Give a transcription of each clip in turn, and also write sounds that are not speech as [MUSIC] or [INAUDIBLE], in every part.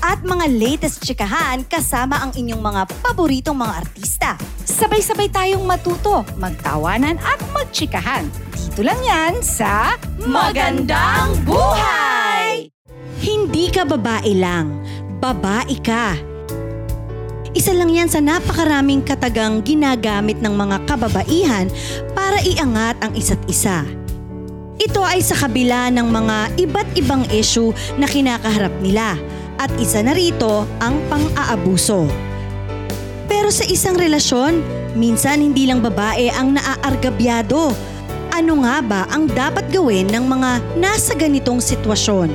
At mga latest chikahan kasama ang inyong mga paboritong mga artista. Sabay-sabay tayong matuto, magtawanan at magtsikahan. Dito lang yan sa Magandang Buhay! Hindi ka babae lang, babae ka. Isa lang yan sa napakaraming katagang ginagamit ng mga kababaihan para iangat ang isa't isa. Ito ay sa kabila ng mga iba't ibang issue na kinakaharap nila at isa na rito ang pang-aabuso. Pero sa isang relasyon, minsan hindi lang babae ang naaargabyado. Ano nga ba ang dapat gawin ng mga nasa ganitong sitwasyon?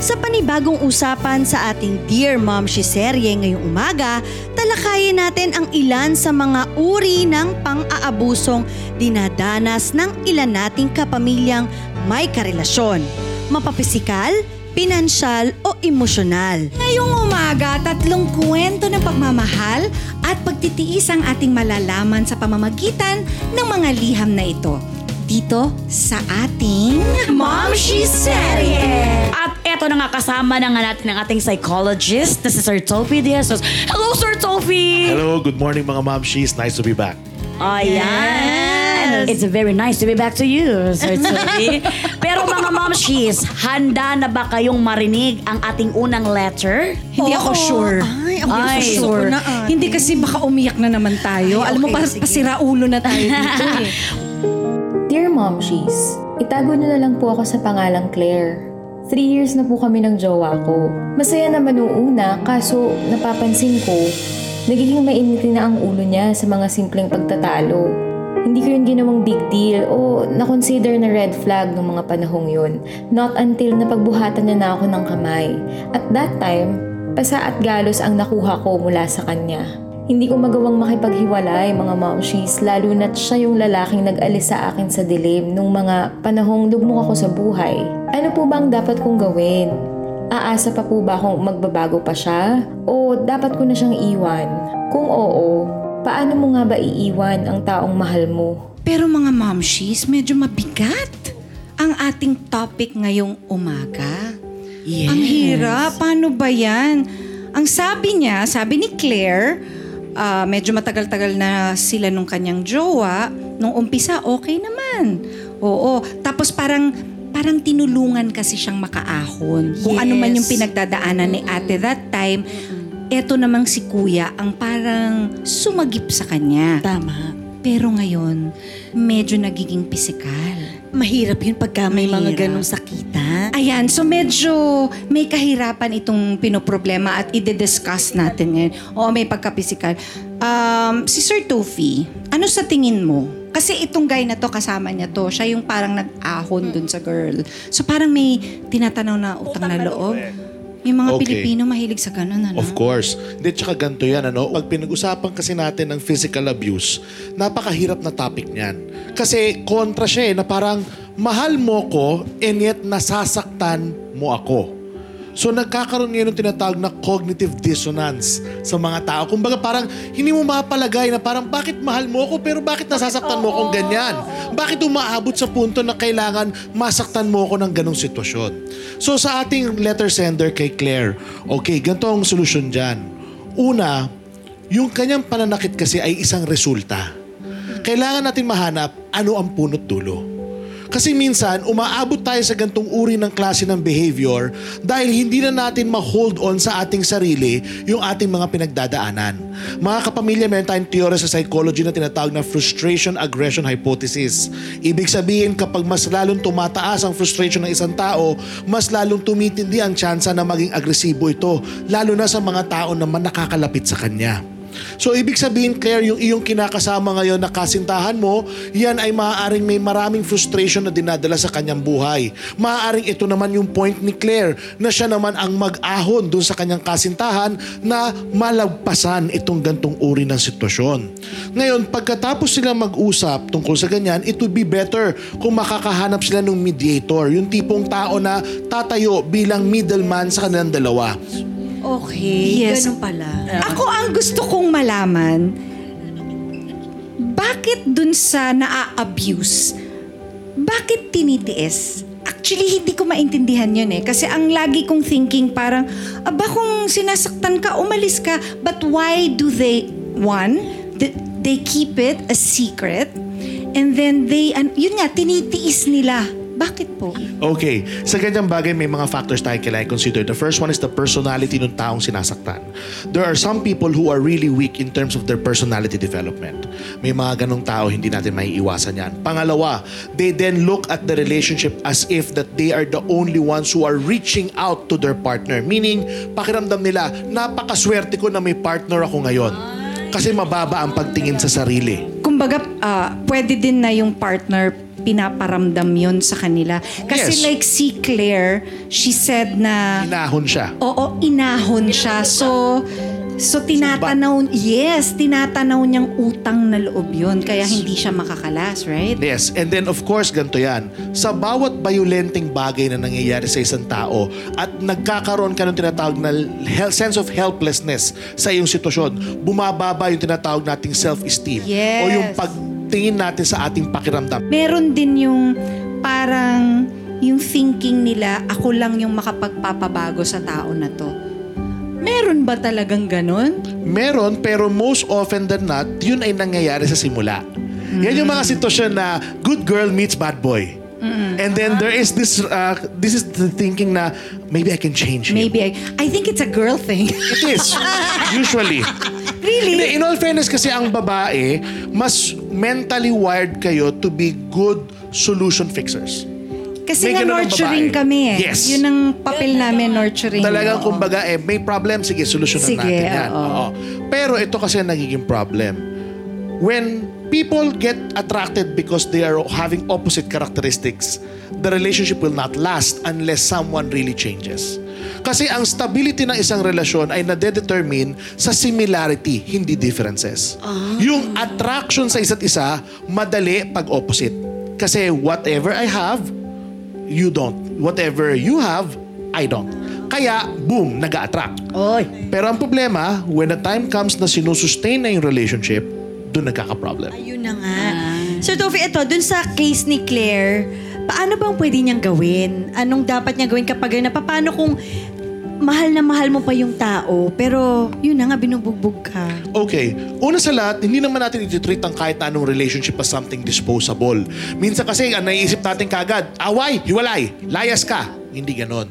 Sa panibagong usapan sa ating Dear Mom She serye ngayong umaga, talakayin natin ang ilan sa mga uri ng pang-aabusong dinadanas ng ilan nating kapamilyang may karelasyon. Mapapisikal, pinansyal o emosyonal. Ngayong umaga, tatlong kwento ng pagmamahal at pagtitiis ang ating malalaman sa pamamagitan ng mga liham na ito. Dito sa ating Mom, she's serye! At eto na nga kasama na nga natin ang ating psychologist na si Sir Tofi Diaz. Hello, Sir Tofi! Hello, good morning mga mom. She's nice to be back. Ayan! It's very nice to be back to you, Sir [LAUGHS] Tofi. Pero mga mom, she's handa na ba kayong marinig ang ating unang letter? Hindi ako sure. Ay, ako Ay, ko na, Hindi kasi baka umiyak na naman tayo. Ay, Alam mo, okay, pa, sige. pasira ulo na tayo [LAUGHS] dito eh. Dear Momshies, itago niyo na lang po ako sa pangalang Claire. Three years na po kami ng jowa ko. Masaya naman nung una, kaso napapansin ko, nagiging mainit na ang ulo niya sa mga simpleng pagtatalo. Hindi ko yun ginawang big deal o na-consider na red flag ng mga panahong yun. Not until napagbuhatan niya na ako ng kamay. At that time, pasa at galos ang nakuha ko mula sa kanya. Hindi ko magawang makipaghiwalay mga momshies lalo na't siya yung lalaking nag-alis sa akin sa dilim nung mga panahong lugmok ako sa buhay. Ano po ba ang dapat kong gawin? Aasa pa po ba akong magbabago pa siya? O dapat ko na siyang iwan? Kung oo, paano mo nga ba iiwan ang taong mahal mo? Pero mga momshies, medyo mabigat ang ating topic ngayong umaga. Yes. Ang hirap. Paano ba yan? Ang sabi niya, sabi ni Claire, ah, medyo matagal-tagal na sila nung kanyang jowa. Nung umpisa, okay naman. Oo. Tapos parang parang tinulungan kasi siyang makaahon. Kung ano man yung pinagdadaanan ni ate that time, eto namang si kuya ang parang sumagip sa kanya. Tama. Pero ngayon, medyo nagiging pisikal. Mahirap yun pagka may mga Mahirap. ganong sakita. Ayan, so medyo may kahirapan itong pinoproblema at ide-discuss natin ngayon. Oo, may pagkapisikal. Um, si Sir Tofi, ano sa tingin mo? Kasi itong guy na to, kasama niya to, siya yung parang nag-ahon dun sa girl. So parang may tinatanaw na utang, na loob. Yung mga Okay. Pilipino mahilig sa ganun, ano? Of course. Hindi, tsaka ganito yan, ano? Pag pinag-usapan kasi natin ng physical abuse, napakahirap na topic niyan. Kasi kontra siya eh, na parang mahal mo ko and yet nasasaktan mo ako. So nagkakaroon ngayon ng tinatawag na cognitive dissonance sa mga tao. Kumbaga parang hindi mo mapalagay na parang bakit mahal mo ako pero bakit nasasaktan mo akong ganyan? Bakit umaabot sa punto na kailangan masaktan mo ako ng ganong sitwasyon? So sa ating letter sender kay Claire, okay, ganito ang solusyon dyan. Una, yung kanyang pananakit kasi ay isang resulta. Kailangan natin mahanap ano ang punot dulo. Kasi minsan, umaabot tayo sa gantong uri ng klase ng behavior dahil hindi na natin ma-hold on sa ating sarili yung ating mga pinagdadaanan. Mga kapamilya, meron tayong teorya sa psychology na tinatawag na frustration-aggression hypothesis. Ibig sabihin, kapag mas lalong tumataas ang frustration ng isang tao, mas lalong tumitindi ang tsansa na maging agresibo ito, lalo na sa mga tao na nakakalapit sa kanya. So ibig sabihin, Claire, yung iyong kinakasama ngayon na kasintahan mo, yan ay maaaring may maraming frustration na dinadala sa kanyang buhay. Maaaring ito naman yung point ni Claire na siya naman ang mag-ahon dun sa kanyang kasintahan na malagpasan itong gantong uri ng sitwasyon. Ngayon, pagkatapos sila mag-usap tungkol sa ganyan, it would be better kung makakahanap sila ng mediator, yung tipong tao na tatayo bilang middleman sa kanilang dalawa. Okay, Yes. ganun pala. Ako ang gusto kong malaman, bakit dun sa naa-abuse, bakit tinitiis? Actually, hindi ko maintindihan yun eh. Kasi ang lagi kong thinking parang, aba kung sinasaktan ka, umalis ka. But why do they, one, th- they keep it a secret. And then they, an, yun nga, tinitiis nila. Bakit po? Okay, sa ganyang bagay may mga factors tayo kailangan consider. The first one is the personality ng taong sinasaktan. There are some people who are really weak in terms of their personality development. May mga ganong tao, hindi natin maiiwasan yan. Pangalawa, they then look at the relationship as if that they are the only ones who are reaching out to their partner. Meaning, pakiramdam nila, napakaswerte ko na may partner ako ngayon. Kasi mababa ang pagtingin sa sarili. kumbaga, ah, pwede din na yung partner pinaparamdam yun sa kanila. Kasi Yes. like si Claire, she said na, Inahon siya. oo, inahon siya. So, so tinatanaw, yes, tinatanaw niyang utang na loob yun. Kaya hindi siya makakalas, right? Yes, and then of course, ganito yan. Sa bawat violenteng bagay na nangyayari sa isang tao at nagkakaroon ka ng tinatawag na sense of helplessness sa iyong sitwasyon, bumababa yung tinatawag nating self-esteem Yes. o yung pagtingin natin sa ating pakiramdam. Meron din yung parang yung thinking nila, ako lang yung makapagpapabago sa tao na to. Meron ba talagang ganun? Meron, pero most often than not, yun ay nangyayari sa simula. Yan yung mga sitwasyon na good girl meets bad boy. And then there is this, uh, this is the thinking na maybe I can change him. Maybe I, I think it's a girl thing. It is. Usually. [LAUGHS] really? Hindi, in all fairness kasi ang babae, mas mentally wired kayo to be good solution fixers. Kasi May nga nurturing kami eh. Yes. Yun ang papel namin, nurturing. Talagang Oo. kumbaga eh, may problem, sige, solusyonan Sige, natin yan. oo. Oo. Pero ito kasi ang nagiging problem. When people get attracted because they are having opposite characteristics, the relationship will not last unless someone really changes. Kasi ang stability ng isang relasyon ay nade-determine sa similarity, hindi differences. Yung attraction sa isa't isa, madali pag opposite. Kasi whatever I have, you don't. Whatever you have, I don't. Kaya, boom, nag attract Oy. Pero ang problema, when the time comes na sinusustain na yung relationship, doon nagkaka-problem. Ayun na nga. Sir Tofi, ito, dun sa case ni Claire, paano bang pwede niyang gawin? Anong dapat niya gawin kapag na paano kung mahal na mahal mo pa yung tao, pero yun na nga, binubugbog ka. Okay, una sa lahat, hindi naman natin ititreat ang kahit anong relationship as something disposable. Minsan kasi, ang naiisip natin kagad, away, hiwalay, layas ka. Hindi ganon.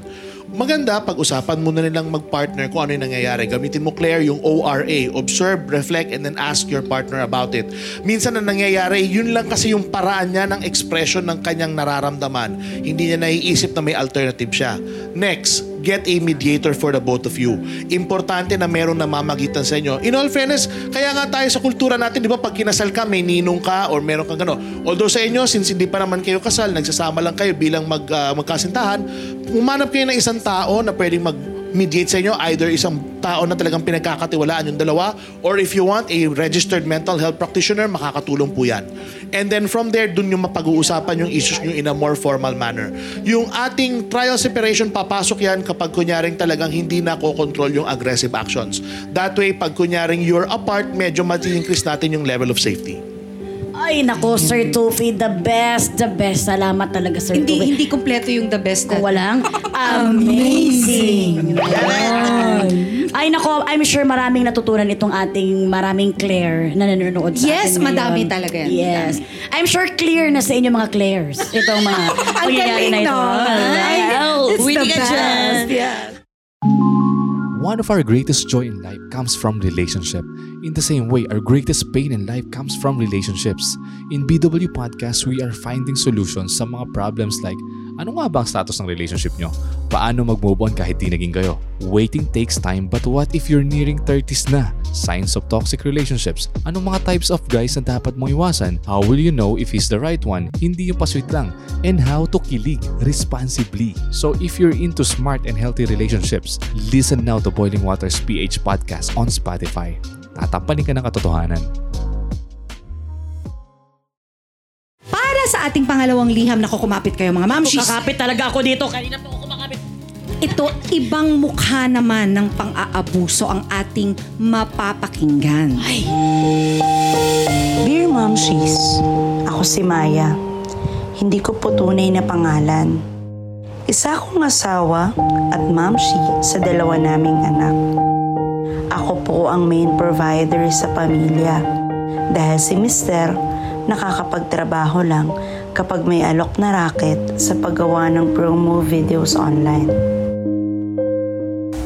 Maganda, pag-usapan mo na nilang mag-partner kung ano yung nangyayari. Gamitin mo, Claire, yung ORA. Observe, reflect, and then ask your partner about it. Minsan na nangyayari, yun lang kasi yung paraan niya ng expression ng kanyang nararamdaman. Hindi niya naiisip na may alternative siya. Next, get a mediator for the both of you. Importante na merong namamagitan sa inyo. In all fairness, kaya nga tayo sa kultura natin, di ba, pag kinasal ka, may ninong ka or meron kang gano. Although sa inyo, since hindi pa naman kayo kasal, nagsasama lang kayo bilang mag, ah, magkasintahan, umanap kayo ng isang tao na pwedeng mag mediate sa inyo, either isang tao na talagang pinagkakatiwalaan yung dalawa, or if you want, a registered mental health practitioner, makakatulong po yan. And then from there, dun yung mapag-uusapan yung issues nyo in a more formal manner. Yung ating trial separation, papasok yan kapag kunyaring talagang hindi na control yung aggressive actions. That way, pag kunyaring you're apart, medyo mati-increase natin yung level of safety. Ay, nako, Sir Tufi, the best, the best. Salamat talaga, Sir Hindi, Tufi. hindi kompleto yung the best Kung na. walang [LAUGHS] amazing. Ay, nako, I'm sure maraming natutunan itong ating maraming Claire na nanonood sa Yes, atin ngayon. madami talaga yan. Yes. I'm sure clear na sa inyo mga Claires. Itong mga [LAUGHS] pangyayari galing, no? Ay, it's Winnie the ka dyan. best. One of our greatest joy in life comes from relationship. In the same way, our greatest pain in life comes from relationships. In BW Podcast, we are finding solutions sa mga problems like ano nga ba ang status ng relationship nyo? Paano mag-move on kahit di naging kayo? Waiting takes time but what if you're nearing 30s na? Signs of toxic relationships. Anong mga types of guys na dapat mong iwasan? How will you know if he's the right one? Hindi yung pasweet lang. And how to kilig responsibly. So if you're into smart and healthy relationships, listen now to Boiling Waters PH Podcast on Spotify. Tatampanin ka ng katotohanan. Sa ating pangalawang liham, naku, kumapit kayo mga mamshis. Kakapit talaga ako dito. Kanina po ako kumakapit. Ito, ibang mukha naman ng pang-aabuso ang ating mapapakinggan. Dear Momshies, ako si Maya. Hindi ko po tunay na pangalan. Isa akong asawa at mamshi sa dalawa naming anak. Ako po ang main provider sa pamilya dahil si Mister nakakapagtrabaho lang kapag may alok na racket sa paggawa ng promo videos online.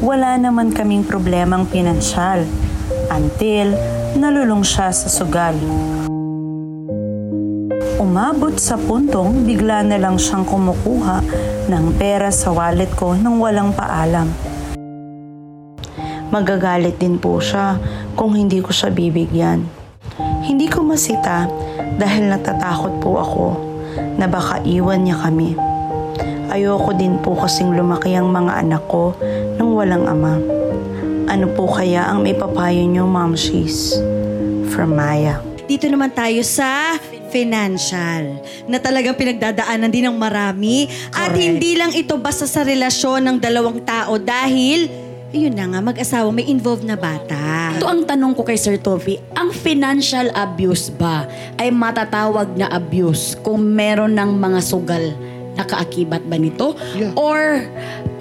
Wala naman kaming problemang pinansyal until nalulong siya sa sugal. Umabot sa puntong bigla na lang siyang kumukuha ng pera sa wallet ko nang walang paalam. Magagalit din po siya kung hindi ko siya bibigyan. Hindi ko masita dahil natatakot po ako na baka iwan niya kami. Ayoko din po kasing lumaki ang mga anak ko nang walang ama. Ano po kaya ang may papayo niyo, Momshies? From Maya. Dito naman tayo sa financial na talagang pinagdadaanan din ng marami at hindi lang ito basta sa relasyon ng dalawang tao dahil ayun na nga mag-asawa may involved na bata. Ito ang tanong ko kay Sir Tofi, ang financial abuse ba ay matatawag na abuse kung meron ng mga sugal na kaakibat ba nito? Yeah. Or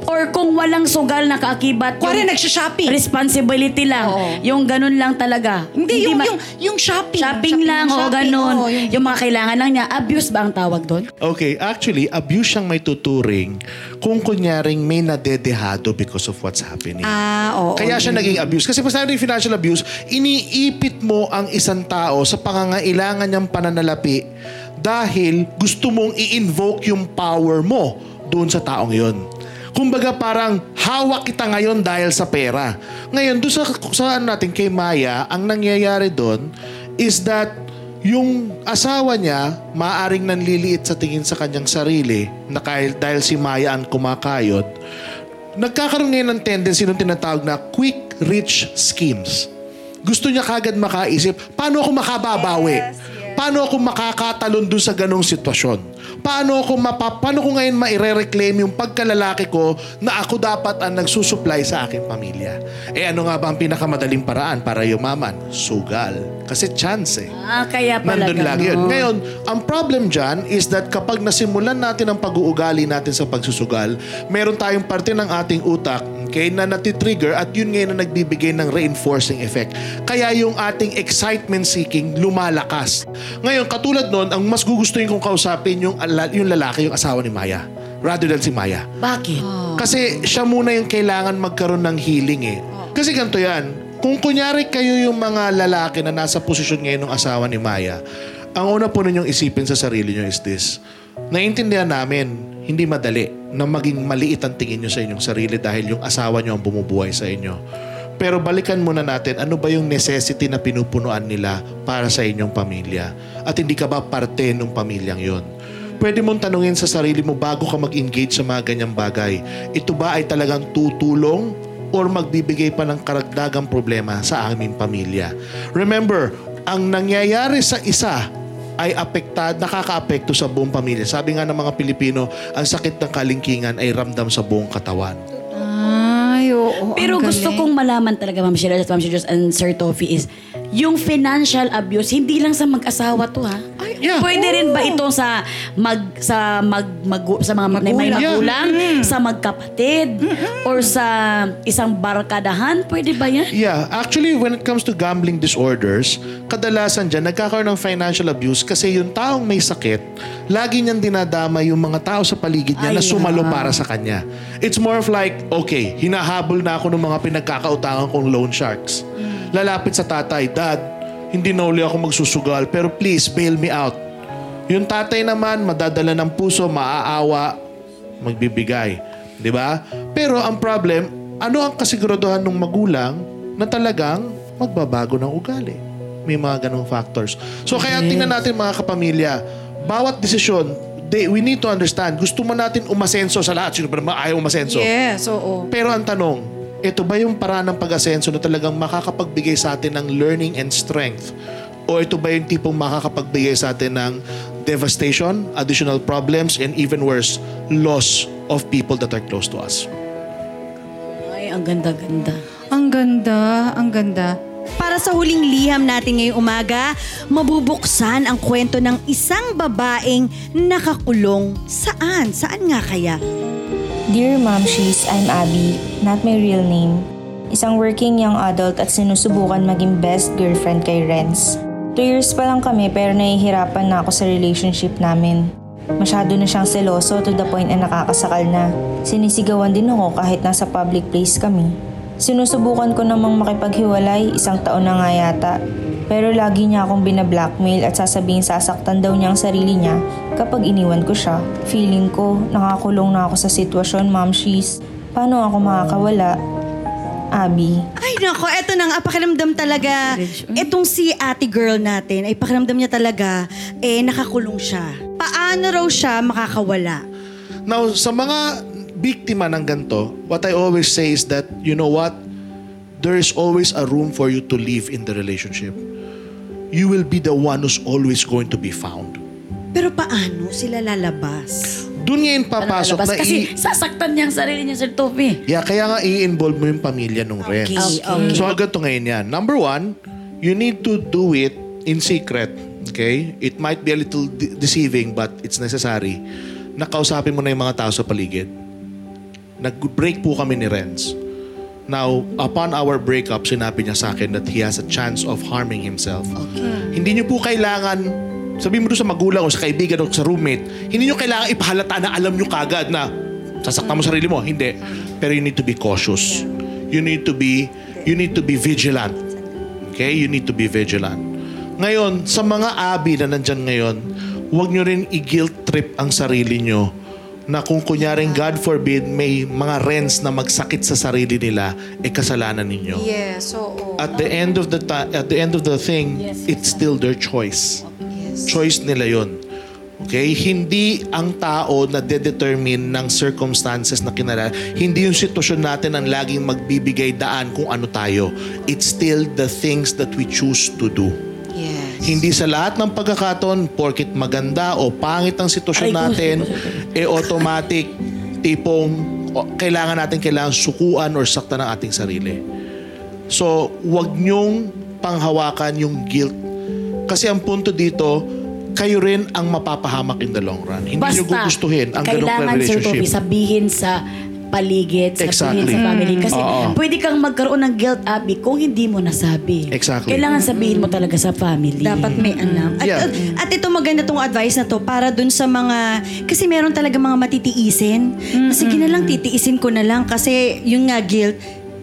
or kung walang sugal na kaakibat, Kuwari nagsha-shopping. responsibility lang. Oo. Yung ganun lang talaga. Hindi, yung, ma- yung, yung shopping. shopping, lang o shopping, ganun. oo, yung- yung mga kailangan lang niya, abuse ba ang tawag doon? Okay, actually, abuse siyang may tuturing kung kunyaring may nadedehado because of what's happening. Ah, oo. Kaya siya naging abuse. Kasi pag sinabi financial abuse, iniipit mo ang isang tao sa pangangailangan niyang pananalapi dahil gusto mong i-invoke yung power mo doon sa taong yon. Kumbaga parang hawak kita ngayon dahil sa pera. Ngayon, doon sa, sa ano natin kay Maya, ang nangyayari doon is that yung asawa niya, maaring nanliliit sa tingin sa kanyang sarili na dahil, dahil si Maya ang kumakayod, nagkakaroon ngayon ng tendency nung tinatawag na quick rich schemes. Gusto niya kagad makaisip, paano ako makababawi? Paano ako makakatalon dun sa ganong sitwasyon? Paano ako mapa, paano ko ngayon maire-reclaim yung pagkalalaki ko na ako dapat ang nagsusupply sa aking pamilya? Eh ano nga ba ang pinakamadaling paraan para yumaman? Sugal. Kasi chance eh. Ah, kaya pala Nandun lang yun. Ngayon, ang problem dyan is that kapag nasimulan natin ang pag-uugali natin sa pagsusugal, meron tayong parte ng ating utak okay, na natitrigger at yun ngayon na nagbibigay ng reinforcing effect. Kaya yung ating excitement seeking lumalakas. Ngayon, katulad nun, ang mas gugustuhin kong kausapin yung, ala- yung lalaki, yung asawa ni Maya rather than si Maya. Bakit? Kasi siya muna yung kailangan magkaroon ng healing eh. Kasi ganito yan, kung kunyari kayo yung mga lalaki na nasa posisyon ngayon ng asawa ni Maya, ang una po ninyong isipin sa sarili nyo is this. Naiintindihan namin, hindi madali na maging maliit ang tingin nyo sa inyong sarili dahil yung asawa nyo ang bumubuhay sa inyo. Pero balikan muna natin, ano ba yung necessity na pinupunuan nila para sa inyong pamilya? At hindi ka ba parte ng pamilyang yon? Pwede mong tanungin sa sarili mo bago ka mag-engage sa mga ganyang bagay. Ito ba ay talagang tutulong or magbibigay pa ng karagdagang problema sa aming pamilya? Remember, ang nangyayari sa isa ay apektad, nakakaapekto sa buong pamilya. Sabi nga ng mga Pilipino, ang sakit ng kalingkingan ay ramdam sa buong katawan. Ay, oo. Pero gusto kong malaman talaga, Ma'am Sheila, Ma'am Sheila, and Sir Tofi is, yung financial abuse, hindi lang sa mag-asawa to ha. yeah. Pwede rin ba ito sa mag sa mag, mag- sa mga may Magulang. magulang, sa magkapatid, or sa isang barkadahan? Pwede ba yan? Yeah, actually when it comes to gambling disorders, kadalasan dyan nagkakaroon ng financial abuse kasi yung taong may sakit, lagi niyang dinadama yung mga tao sa paligid niya na Ay, sumalo ah. para sa kanya. It's more of like, okay, hinahabol na ako ng mga pinagkakautangan kong loan sharks. Lalapit sa tatay, Dad, hindi na uli ako magsusugal pero please bail me out. Yung tatay naman, madadala ng puso, maaawa, magbibigay. Di ba? Pero ang problem, ano ang kasiguraduhan ng magulang na talagang magbabago ng ugali. May mga ganong factors. So kaya tingnan natin mga kapamilya, bawat desisyon, they, we need to understand, gusto mo natin umasenso sa lahat. Sino pa naman ayaw umasenso? Yes, oo. Pero ang tanong, ito ba yung paraan ng pag-asenso na talagang makakapagbigay sa atin ng learning and strength? O ito ba yung tipong makakapagbigay sa atin ng devastation, additional problems, and even worse, loss of people that are close to us? Ay, ang ganda-ganda. Ang ganda, ang ganda. Para sa huling liham natin ngayong umaga, mabubuksan ang kwento ng isang babaeng nakakulong. Saan? Saan nga kaya? Dear Momshies, I'm Abby, not my real name. Isang working young adult at sinusubukan maging best girlfriend kay Renz. Two years pa lang kami pero nahihirapan na ako sa relationship namin. Masyado na siyang seloso to the point na nakakasakal na. Sinisigawan din ako kahit nasa public place kami. Sinusubukan ko namang makipaghiwalay, isang taon na nga yata. Pero lagi niya akong binablackmail at sasabihin sasaktan daw niya ang sarili niya kapag iniwan ko siya. Feeling ko, nakakulong na ako sa sitwasyon, Momshies. Paano ako makakawala? Abby. Ay nako, eto na nga, pakiramdam talaga. Etong si ate girl natin, ay pakiramdam niya talaga, eh nakakulong siya. Paano raw siya makakawala? Now, sa mga biktima ng ganito, what I always say is that, you know what? There is always a room for you to live in the relationship. You will be the one who's always going to be found. Pero paano sila lalabas? Doon ngayon papasok na Kasi i- sasaktan niya ang sarili niya, Sir Toby. Yeah, kaya nga i-involve mo yung pamilya nung Renz. Okay. So, agad to ngayon yan. Number one, you need to do it in secret. Okay? It might be a little de- deceiving but it's necessary. Nakausapin mo na yung mga tao sa paligid. Nag-break po kami ni Renz. Now, upon our breakup, sinabi niya sa akin that he has a chance of harming himself. Hindi niyo po kailangan, sabihin mo doon sa magulang o sa kaibigan o sa roommate, hindi niyo kailangan ipahalata na alam niyo kagad na sasaktan mo sarili mo. Hindi. Pero you need to be cautious. You need to be, you need to be vigilant. Okay? You need to be vigilant. Ngayon, sa mga abi na nandyan ngayon, huwag nyo rin i-guilt trip ang sarili nyo na kung kunyaring God forbid may mga rents na magsakit sa sarili nila, eh kasalanan ninyo. Yes, oo. At the end of the ti- at the end of the thing, it's still their choice. Choice nila 'yon. Okay? Hindi ang tao na determine ng circumstances na kinala. Hindi yung sitwasyon natin ang laging magbibigay daan kung ano tayo. It's still the things that we choose to do. Hindi sa lahat ng pagkakataon, porkit maganda o pangit ang sitwasyon ko. natin, eh automatic tipong o, kailangan natin kailangan sukuan or saktan ng ating sarili. So, wag nyong panghawakan yung guilt. Kasi ang punto dito, kayo rin ang mapapahamak in the long run. Hindi nyo Basta, gugustuhin ang ganong kailangan, Sir Toby, relationship. sabihin sa paligid, sabihin Exactly. sa family. Kasi Oo. pwede kang magkaroon ng guilt, Abby, kung hindi mo nasabi. Exactly. Kailangan sabihin mo talaga sa family. Dapat may alam. At, Yeah. at, at ito maganda tong advice na to para dun sa mga, kasi meron talaga mga matitiisin. Sige na lang, titiisin ko na lang kasi yung nga guilt,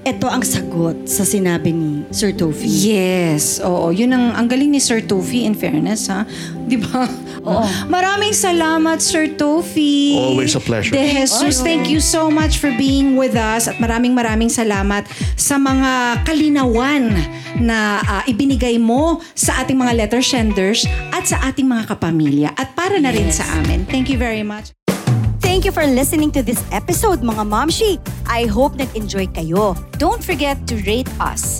ito ang sagot sa sinabi ni Sir Tofi. Yes, oo. Yun ang, ang galing ni Sir Tofi, in fairness, ha? [LAUGHS] Di ba? Oo. Maraming salamat, Sir Tofi. Always a pleasure. De Jesus, thank you so much for being with us at maraming maraming salamat sa mga kalinawan na ah, ibinigay mo sa ating mga letter senders at sa ating mga kapamilya at para na rin sa amin. Thank you very much. Thank you for listening to this episode, mga Momshi. I hope nag-enjoy kayo. Don't forget to rate us.